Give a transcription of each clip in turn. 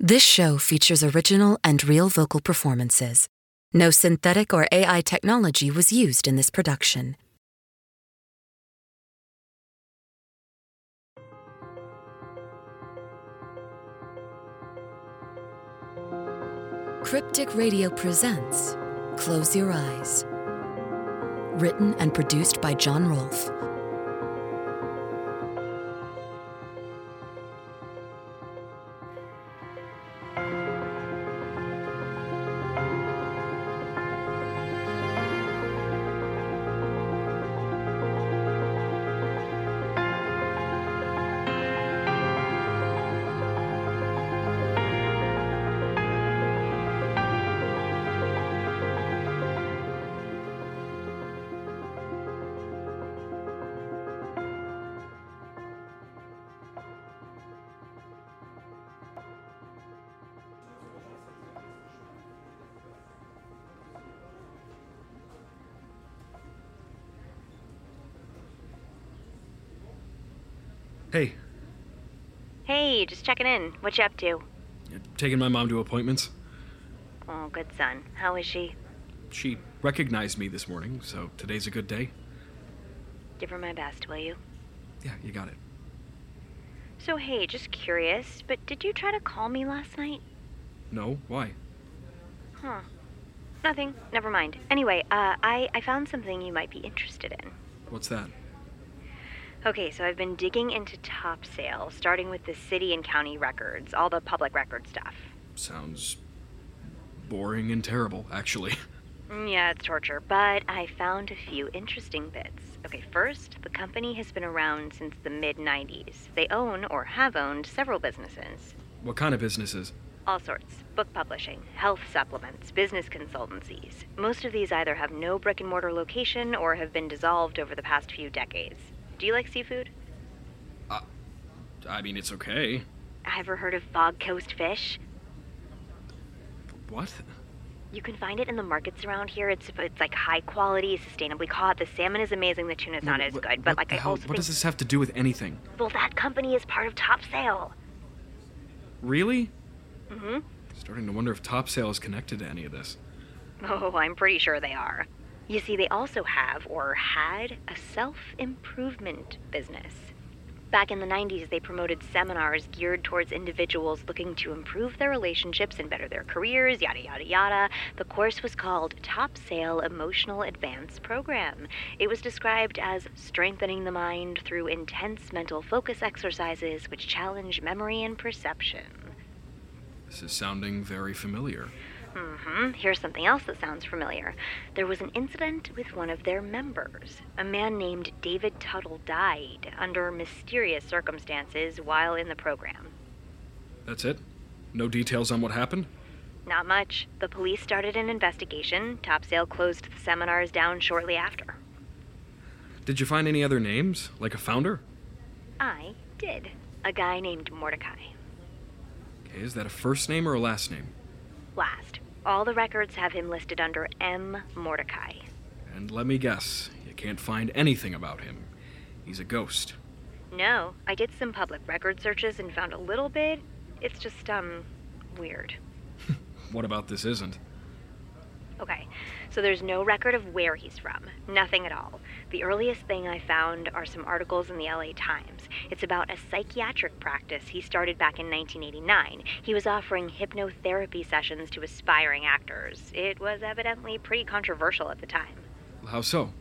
This show features original and real vocal performances. No synthetic or AI technology was used in this production. Cryptic Radio presents Close Your Eyes. Written and produced by Jon Rolfe. Hey, Hey, just checking in. What you up to? taking my mom to appointments? Oh, good son. How is she? She recognized me this morning, so today's a good day. Give her my best, will you? Yeah, you got it. So, hey, just curious, but did you try to call me last night? No? Why? Huh. Nothing. Never mind. Anyway, uh, I, I found something you might be interested in. What's that? Okay, so I've been digging into Topsail, starting with the city and county records, all the public record stuff. Sounds boring and terrible, actually. Mm, Yeah, it's torture, but I found a few interesting bits. Okay, first, the company has been around since the mid 90s. They own, or have owned, several businesses. What kind of businesses? All sorts book publishing, health supplements, business consultancies. Most of these either have no brick and mortar location or have been dissolved over the past few decades. Do you like seafood? I mean, it's okay. Ever heard of Fog Coast Fish? What? You can find it in the markets around here. It's it's like high quality, sustainably caught. The salmon is amazing. The tuna's not as good, but like I hell- also What think does this have to do with anything? well, that company is part of Top Sale. Really? Mm-hmm. Starting to wonder if Topsail is connected to any of this. Oh, I'm pretty sure they are. You see, they also have, or had, a self improvement business. Back in the 90s, they promoted seminars geared towards individuals looking to improve their relationships and better their careers, yada, yada, yada. The course was called Topsail Emotional Advance Program. It was described as strengthening the mind through intense mental focus exercises which challenge memory and perception. This is sounding very familiar. Hmm Here's something else that sounds familiar. There was an incident with one of their members. A man named David Tuttle died under mysterious circumstances while in the program. That's it? No details on what happened? Not much. The police started an investigation. Topsail closed the seminars down shortly after. Did you find any other names? Like a founder? I did. A guy named Mordecai. Okay, is that a first name or a last name? Last. All the records have him listed under M. Mordecai. And let me guess, you can't find anything about him. He's a ghost. No, I did some public record searches and found a little bit. It's just, um, weird. What about this isn't? Okay, so there's no record of where he's from. Nothing at all. The earliest thing I found are some articles in the LA Times. It's about a psychiatric practice he started back in 1989. He was offering hypnotherapy sessions to aspiring actors. It was evidently pretty controversial at the time. How so?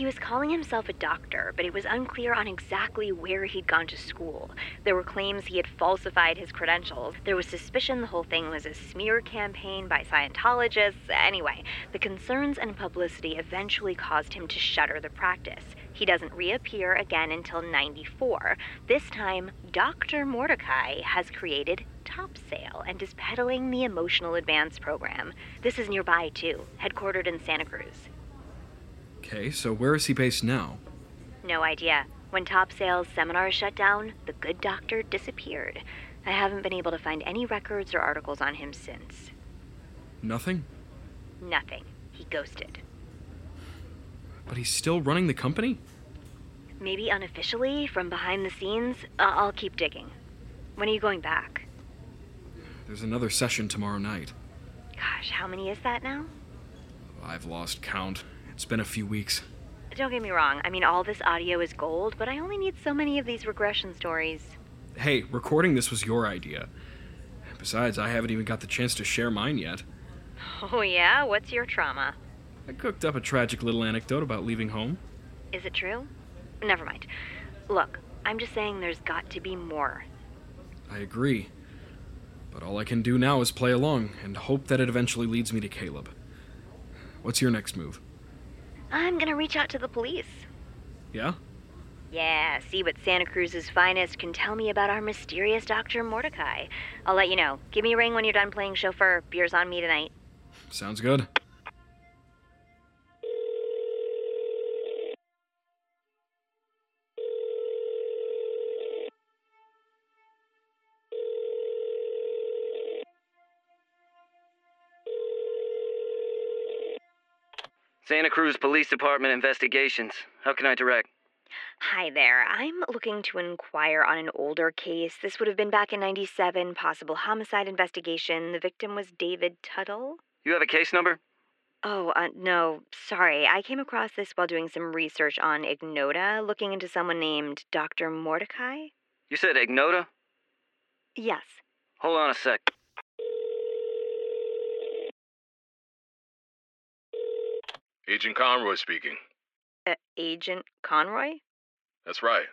He was calling himself a doctor, but it was unclear on exactly where he'd gone to school. There were claims he had falsified his credentials. There was suspicion the whole thing was a smear campaign by Scientologists. Anyway, the concerns and publicity eventually caused him to shutter the practice. He doesn't reappear again until 94. This time, Dr. Mordecai has created Topsail and is peddling the Emotional Advance program. This is nearby, too, headquartered in Santa Cruz. Okay, so where is he based now? No idea. When Topsail's seminars shut down, the good doctor disappeared. I haven't been able to find any records or articles on him since. Nothing? Nothing. He ghosted. But he's still running the company? Maybe unofficially, from behind the scenes. I'll keep digging. When are you going back? There's another session tomorrow night. Gosh, how many is that now? I've lost count. It's been a few weeks. Don't get me wrong, I mean, all this audio is gold, but I only need so many of these regression stories. Hey, recording this was your idea. Besides, I haven't even got the chance to share mine yet. Oh, yeah? What's your trauma? I cooked up a tragic little anecdote about leaving home. Is it true? Never mind. Look, I'm just saying there's got to be more. I agree. But all I can do now is play along and hope that it eventually leads me to Caleb. What's your next move? I'm gonna reach out to the police. Yeah? Yeah, see what Santa Cruz's finest can tell me about our mysterious Dr. Mordecai. I'll let you know. Give me a ring when you're done playing chauffeur. Beer's on me tonight. Sounds good. Santa Cruz Police Department investigations. How can I direct? Hi there. I'm looking to inquire on an older case. This would have been back in 97, possible homicide investigation. The victim was David Tuttle. You have a case number? Oh, uh, no, sorry. I came across this while doing some research on Ignota, looking into someone named Dr. Mordecai. You said Ignota? Yes. Hold on a sec. Agent Conroy speaking. Uh, Agent Conroy? That's right.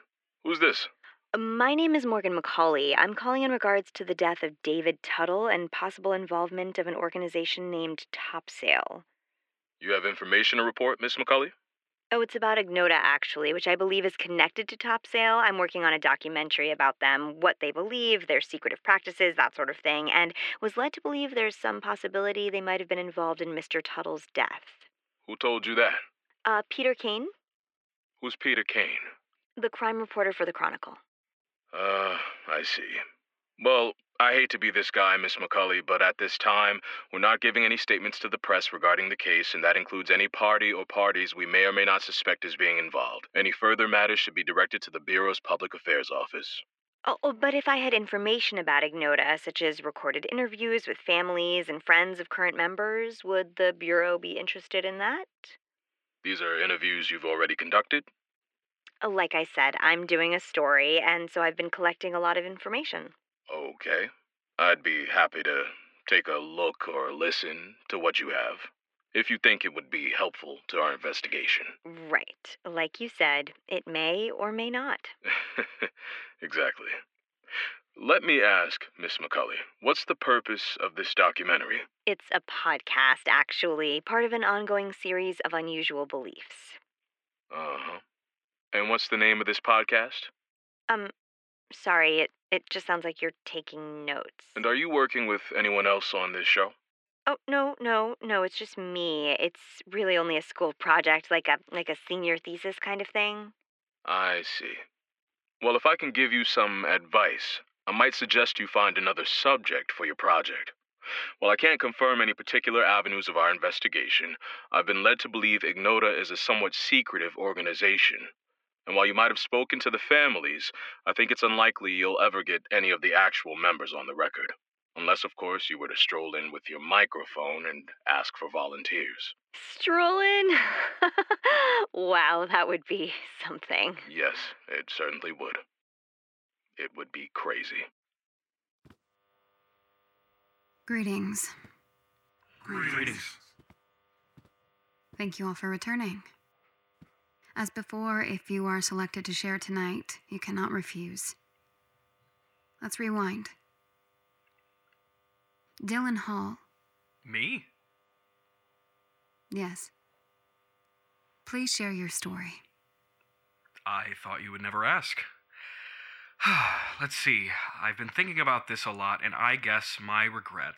Who's this? My name is Morgan McCauley. I'm calling in regards to the death of David Tuttle and possible involvement of an organization named Topsail. You have information to report, Miss McCully? Oh, it's about Ignota, actually, which I believe is connected to Topsail. I'm working on a documentary about them, what they believe, their secretive practices, that sort of thing, and was led to believe there's some possibility they might have been involved in Mr. Tuttle's death. Who told you that? Uh, Peter Kane, Who's Peter Kane? the crime reporter for the Chronicle. Uh, I see. Well, I hate to be this guy, Miss McCully, but at this time, we're not giving any statements to the press regarding the case, and that includes any party or parties we may or may not suspect as being involved. Any further matters should be directed to the Bureau's Public Affairs Office. Oh, oh, but if I had information about Ignota, such as recorded interviews with families and friends of current members, would the Bureau be interested in that? These are interviews you've already conducted? Uh, Like I said, I'm doing a story, and so I've been collecting a lot of information. Okay. I'd be happy to take a look or listen to what you have, if you think it would be helpful to our investigation. Right. Like you said, it may or may not. exactly. Let me ask, Miss McCully, what's the purpose of this documentary? It's a podcast, actually, part of an ongoing series of unusual beliefs. Uh huh. And what's the name of this podcast? Um, sorry, it, it just sounds like you're taking notes. And are you working with anyone else on this show? Oh, no, no, no, it's just me. It's really only a school project, like a like a senior thesis kind of thing. I see. Well, if I can give you some advice, I might suggest you find another subject for your project. While I can't confirm any particular avenues of our investigation, I've been led to believe Ignota is a somewhat secretive organization. And while you might have spoken to the families, I think it's unlikely you'll ever get any of the actual members on the record. Unless, of course, you were to stroll in with your microphone and ask for volunteers. Strolling? wow, that would be something. Yes, it certainly would. It would be crazy. Greetings. Greetings. Thank you all for returning. As before, if you are selected to share tonight, you cannot refuse. Let's rewind. Dylan Hall, Me? yes. Please share your story. I thought you would never ask. Let's see. I've been thinking about this a lot, and I guess my regret,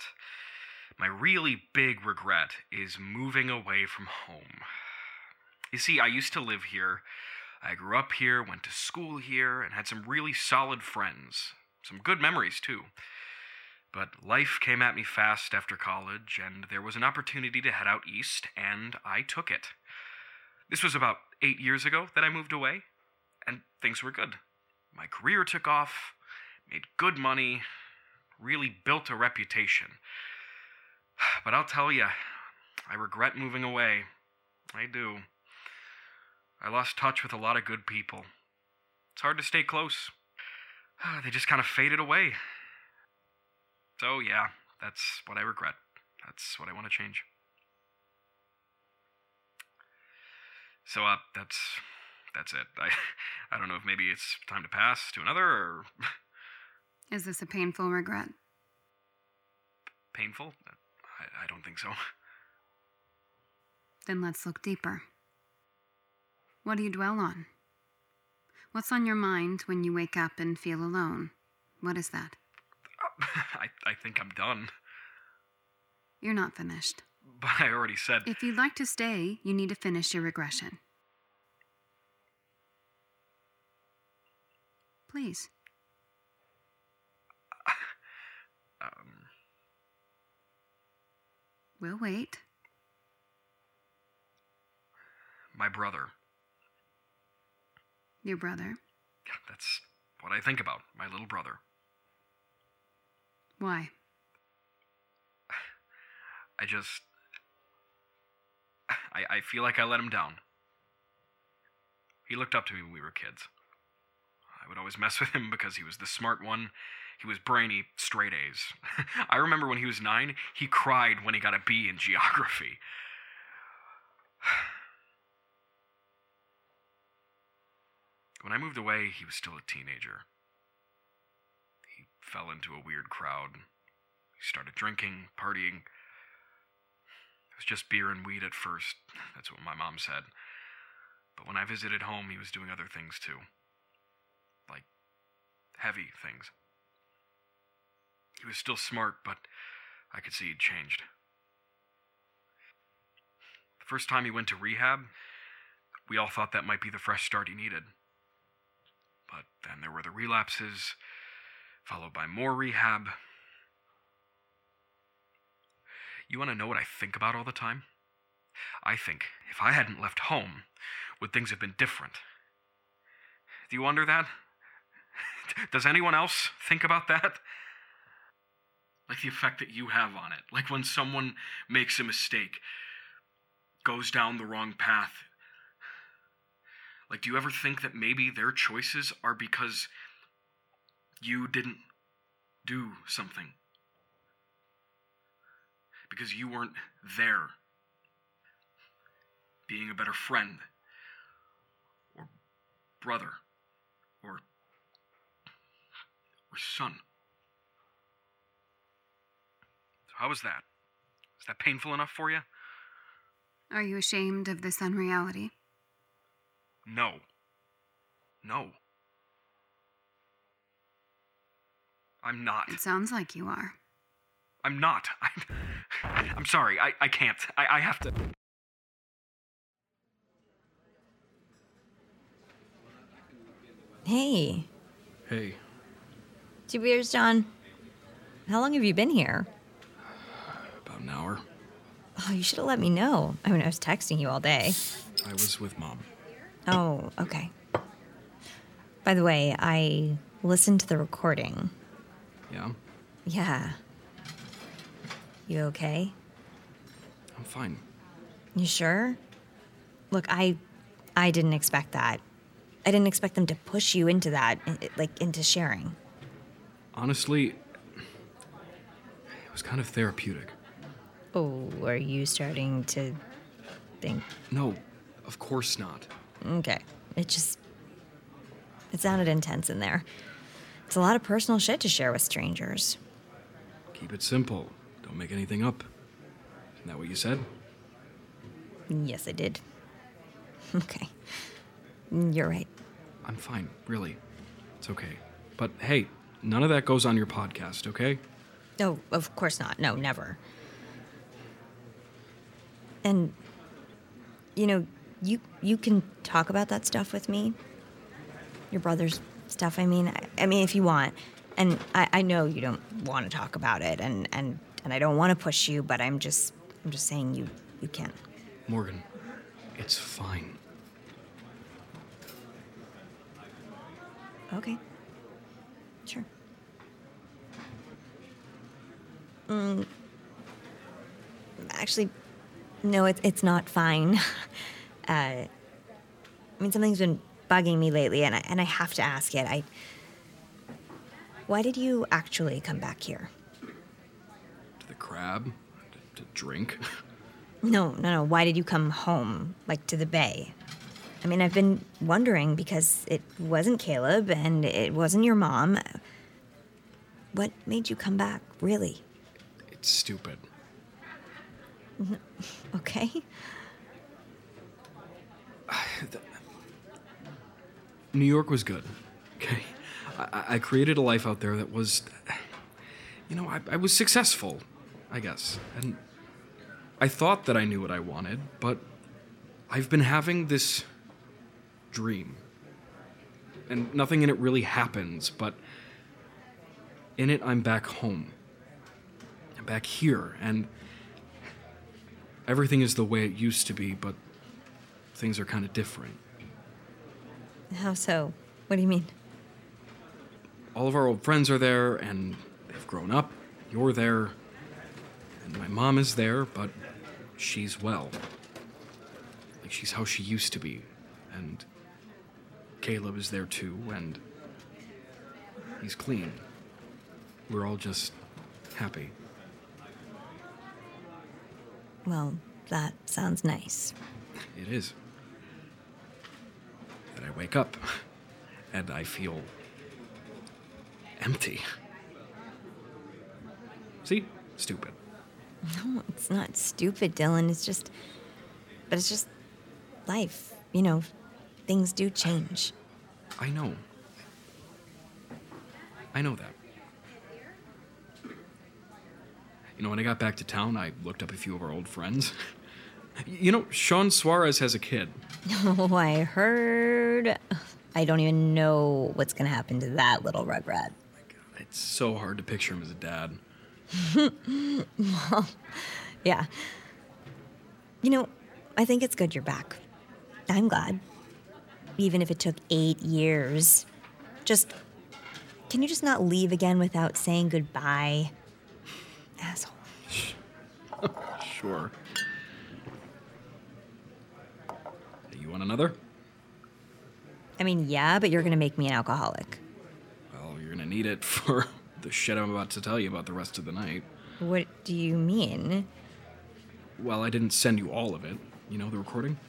my really big regret, is moving away from home. You see, I used to live here. I grew up here, went to school here, and had some really solid friends. Some good memories, too. But life came at me fast after college, and there was an opportunity to head out east, and I took it. This was about eight years ago that I moved away, and things were good. My career took off, made good money, really built a reputation. But I'll tell you, I regret moving away. I do. I lost touch with a lot of good people. It's hard to stay close. They just kind of faded away. So, yeah, that's what I regret. That's what I want to change. So, uh, that's that's it. I I don't know if maybe it's time to pass to another or Is this a painful regret? painful. I, I don't think so. Then let's look deeper. What do you dwell on? What's on your mind when you wake up and feel alone? What is that? I I think I'm done. You're not finished. But I already said If you'd like to stay, you need to finish your regression. Please. um, We'll wait. my brother. Your brother. Yeah, that's what I think about. My little brother. Why? I just. I, I feel like I let him down. He looked up to me when we were kids. I would always mess with him because he was the smart one. He was brainy, straight A's. I remember when he was nine, he cried when he got a B in geography. When I moved away, he was still a teenager. Fell into a weird crowd. He started drinking, partying. It was just beer and weed at first. That's what my mom said. But when I visited home, he was doing other things too. Like heavy things. He was still smart, but I could see he'd changed. The first time he went to rehab, we all thought that might be the fresh start he needed. But then there were the relapses, followed by more rehab. You want to know what I think about all the time? I think if I hadn't left home, would things have been different? Do you wonder that? Does anyone else think about that? Like the effect that you have on it. Like when someone makes a mistake, goes down the wrong path. Like, do you ever think that maybe their choices are because you didn't do something? Because you weren't there. Being a better friend, or brother, or, or son. So, how was that? Is that painful enough for you? Are you ashamed of this unreality? No. No. I'm not. It sounds like you are. I'm not. I'm, I'm sorry. I, I can't. I, I have to. Hey, Hey, two beers, John. How long have you been here? about an hour. Oh, you should have let me know. I mean, I was texting you all day. I was with mom. Oh, okay. By the way, I listened to the recording. Yeah? Yeah. You okay? I'm fine. You sure? Look, I I didn't expect that. I didn't expect them to push you into that, like into sharing. Honestly, it was kind of therapeutic. Oh, are you starting to think No, of course not. Okay. It just. It sounded intense in there. It's a lot of personal shit to share with strangers. Keep it simple. Don't make anything up. Isn't that what you said? Yes, I did. Okay. You're right. I'm fine, really. It's okay. But hey, none of that goes on your podcast, okay? Oh, of course not. No, never. And, you know, you you can talk about that stuff with me. Your brother's stuff. I mean, I, I mean, if you want. And I, I know you don't want to talk about it, and and and I don't want to push you, but I'm just I'm just saying you you can. Morgan, it's fine. Okay. Sure. Mm, actually, no, it's it's not fine. uh, I mean, something's been bugging me lately, and I, and I have to ask it. I. Why did you actually come back here? To the crab? To, to drink? No, no, no. Why did you come home, like to the bay? I mean, I've been wondering because it wasn't Caleb and it wasn't your mom. What made you come back, really? It's stupid. Okay. New York was good. Okay. I, I created a life out there that was. You know, I, I was successful, I guess. And I thought that I knew what I wanted, but I've been having this dream. And nothing in it really happens, but in it, I'm back home. I'm back here, and everything is the way it used to be, but things are kind of different. How so? What do you mean? All of our old friends are there, and they've grown up. You're there. And my mom is there, but she's well. Like she's how she used to be. And Caleb is there too, and he's clean. We're all just happy. Well, that sounds nice. It is. Then I wake up and I feel empty. See? Stupid. No, it's not stupid, Dylan. It's just. But it's just life. You know, things do change. I know. I know that. You know, when I got back to town, I looked up a few of our old friends. You know, Sean Suarez has a kid. Oh, I heard. I don't even know what's gonna happen to that little rugrat. It's so hard to picture him as a dad. well, Yeah. You know, I think it's good you're back. I'm glad. Even if it took eight years. Just. Can you just not leave again without saying goodbye? Asshole. Sure. You want another? I mean, yeah, but you're gonna make me an alcoholic. Well, you're gonna need it for the shit I'm about to tell you about the rest of the night. What do you mean? Well, I didn't send you all of it. You know the recording?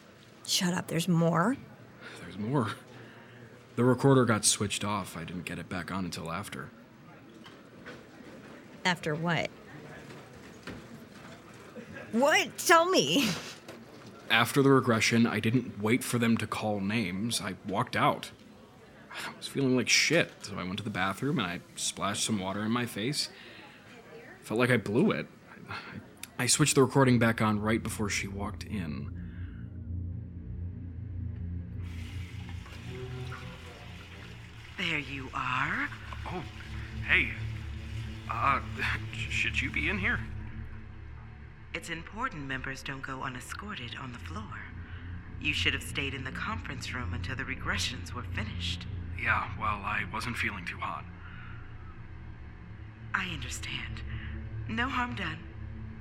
Shut up, there's more. There's more. The recorder got switched off. I didn't get it back on until after. After what? What? Tell me. After the regression, I didn't wait for them to call names. I walked out. I was feeling like shit, so I went to the bathroom and I splashed some water in my face. Felt like I blew it. I, I switched the recording back on right before she walked in. There you are. Oh, hey. Uh, should you be in here? It's important members don't go unescorted on the floor. You should have stayed in the conference room until the regressions were finished. Yeah, well, I wasn't feeling too hot. I understand. No harm done.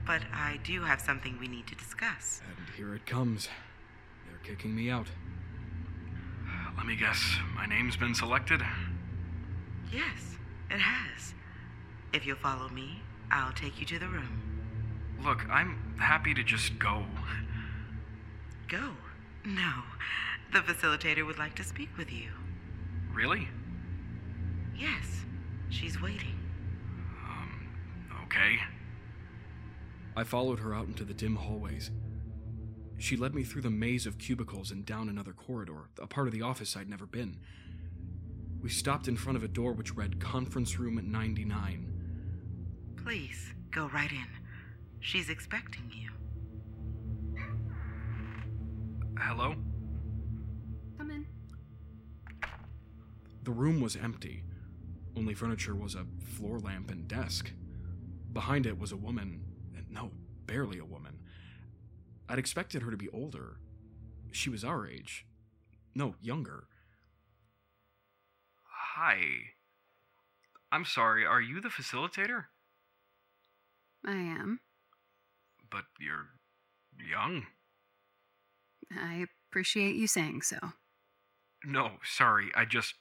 But I do have something we need to discuss. And here it comes. They're kicking me out. Let me guess, my name's been selected? Yes, it has. If you'll follow me, I'll take you to the room. Look, I'm happy to just go. Go. No. The facilitator would like to speak with you. Really? Yes. She's waiting. Um, okay. I followed her out into the dim hallways. She led me through the maze of cubicles and down another corridor, a part of the office I'd never been. We stopped in front of a door which read Conference Room 99. Please, go right in. She's expecting you. Hello? Come in. The room was empty. Only furniture was a floor lamp and desk. Behind it was a woman. No, barely a woman. I'd expected her to be older. She was our age. No, younger. Hi. I'm sorry, are you the facilitator? I am. But you're young. I appreciate you saying so. No, sorry, I just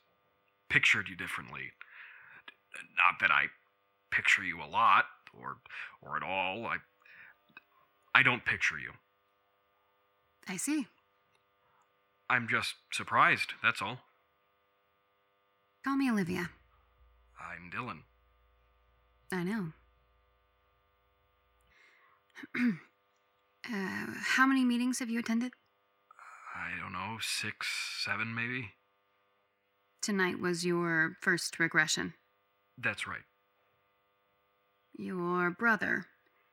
pictured you differently. Not that I picture you a lot or or at all. I I don't picture you. I see. I'm just surprised, that's all. Call me Olivia. I'm Dylan. I know. uh, how many meetings have you attended? I don't know, six, seven maybe? Tonight was your first regression. That's right. Your brother.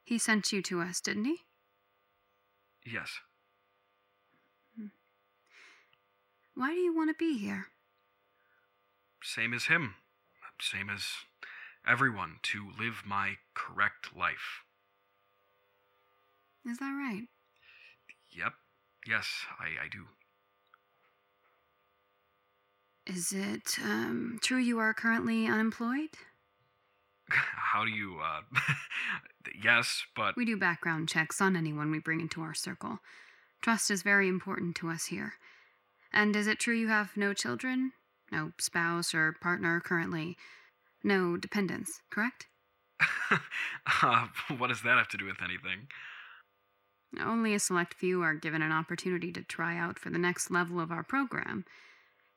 He sent you to us, didn't he? Yes. Why do you want to be here? Same as him. Same as everyone, to live my correct life. Is that right? Yep. Yes, I, I do. Is it um, true you are currently unemployed? How do you, uh. yes, but. We do background checks on anyone we bring into our circle. Trust is very important to us here. And is it true you have no children? No spouse or partner currently? No dependents, correct? uh, what does that have to do with anything? Only a select few are given an opportunity to try out for the next level of our program.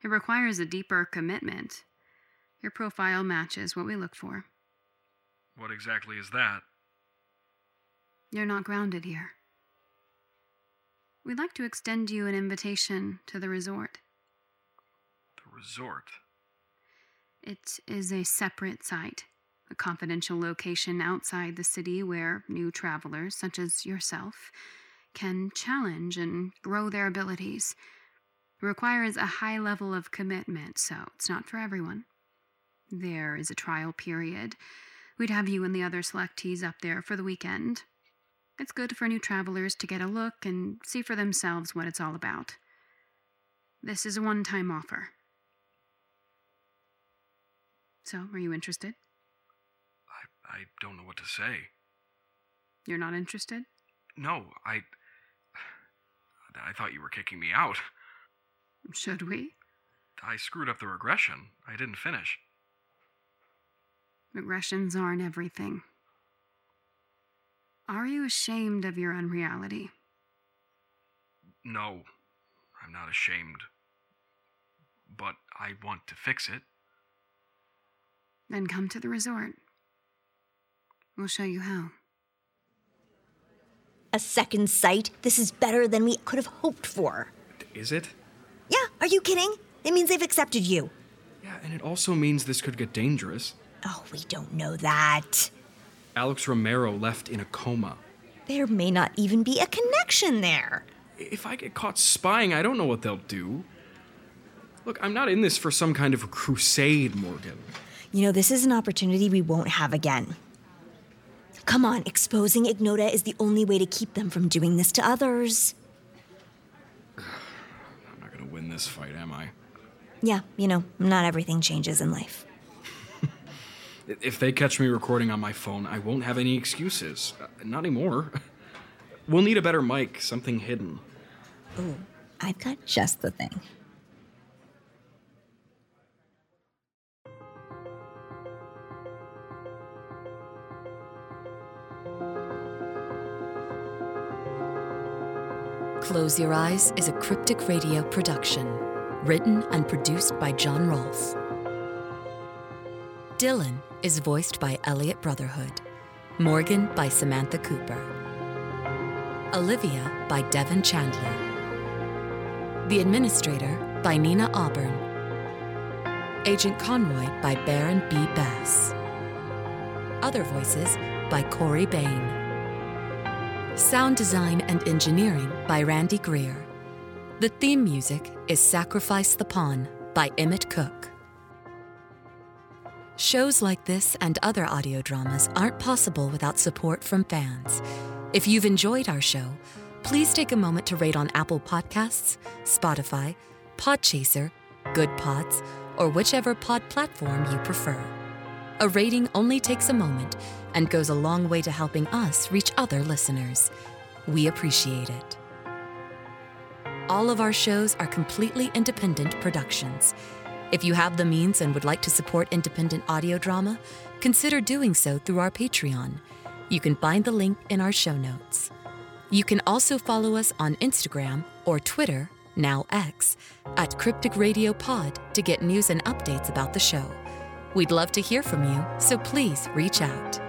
It requires a deeper commitment. Your profile matches what we look for. What exactly is that? You're not grounded here. We'd like to extend you an invitation to the resort. The resort? It is a separate site, a confidential location outside the city where new travelers, such as yourself, can challenge and grow their abilities. It requires a high level of commitment, so it's not for everyone. There is a trial period. We'd have you and the other selectees up there for the weekend. It's good for new travelers to get a look and see for themselves what it's all about. This is a one time offer. So, are you interested? I, don't know what to say. You're not interested? No, I. I thought you were kicking me out. Should we? I screwed up the regression. I didn't finish. Regressions aren't everything. Are you ashamed of your unreality? No, I'm not ashamed. But I want to fix it. Then come to the resort. We'll show you how. A second site? This is better than we could have hoped for. Is it? Yeah, are you kidding? It means they've accepted you. Yeah, and it also means this could get dangerous. Oh, we don't know that. Alex Romero left in a coma. There may not even be a connection there. If I get caught spying, I don't know what they'll do. Look, I'm not in this for some kind of crusade, Morgan. You know, this is an opportunity we won't have again. Come on, exposing Ignota is the only way to keep them from doing this to others. I'm not gonna win this fight, am I? Yeah, you know, not everything changes in life. if they catch me recording on my phone, I won't have any excuses. Uh, not anymore. We'll need a better mic, something hidden. Ooh, I've got just the thing. Close Your Eyes is a cryptic radio production, written and produced by Jon Rolfe. Dylan is voiced by Elliott Brotherhood, Morgan by Samantha Cooper, Olivia by Devon Chandler, The Administrator by Nina Auburn, Agent Conroy by Barron B. Bass, other voices by Corey Bain. Sound design and engineering by Randy Greer. The theme music is Sacrifice the Pawn by Emmett Cook. Shows like this and other audio dramas aren't possible without support from fans. If you've enjoyed our show, please take a moment to rate on Apple Podcasts, Spotify, Podchaser, Goodpods, or whichever pod platform you prefer. A rating only takes a moment and goes a long way to helping us reach other listeners. We appreciate it. All of our shows are completely independent productions. If you have the means and would like to support independent audio drama, consider doing so through our Patreon. You can find the link in our show notes. You can also follow us on Instagram or Twitter, now X, at Cryptic Radio Pod to get news and updates about the show. We'd love to hear from you, so please reach out.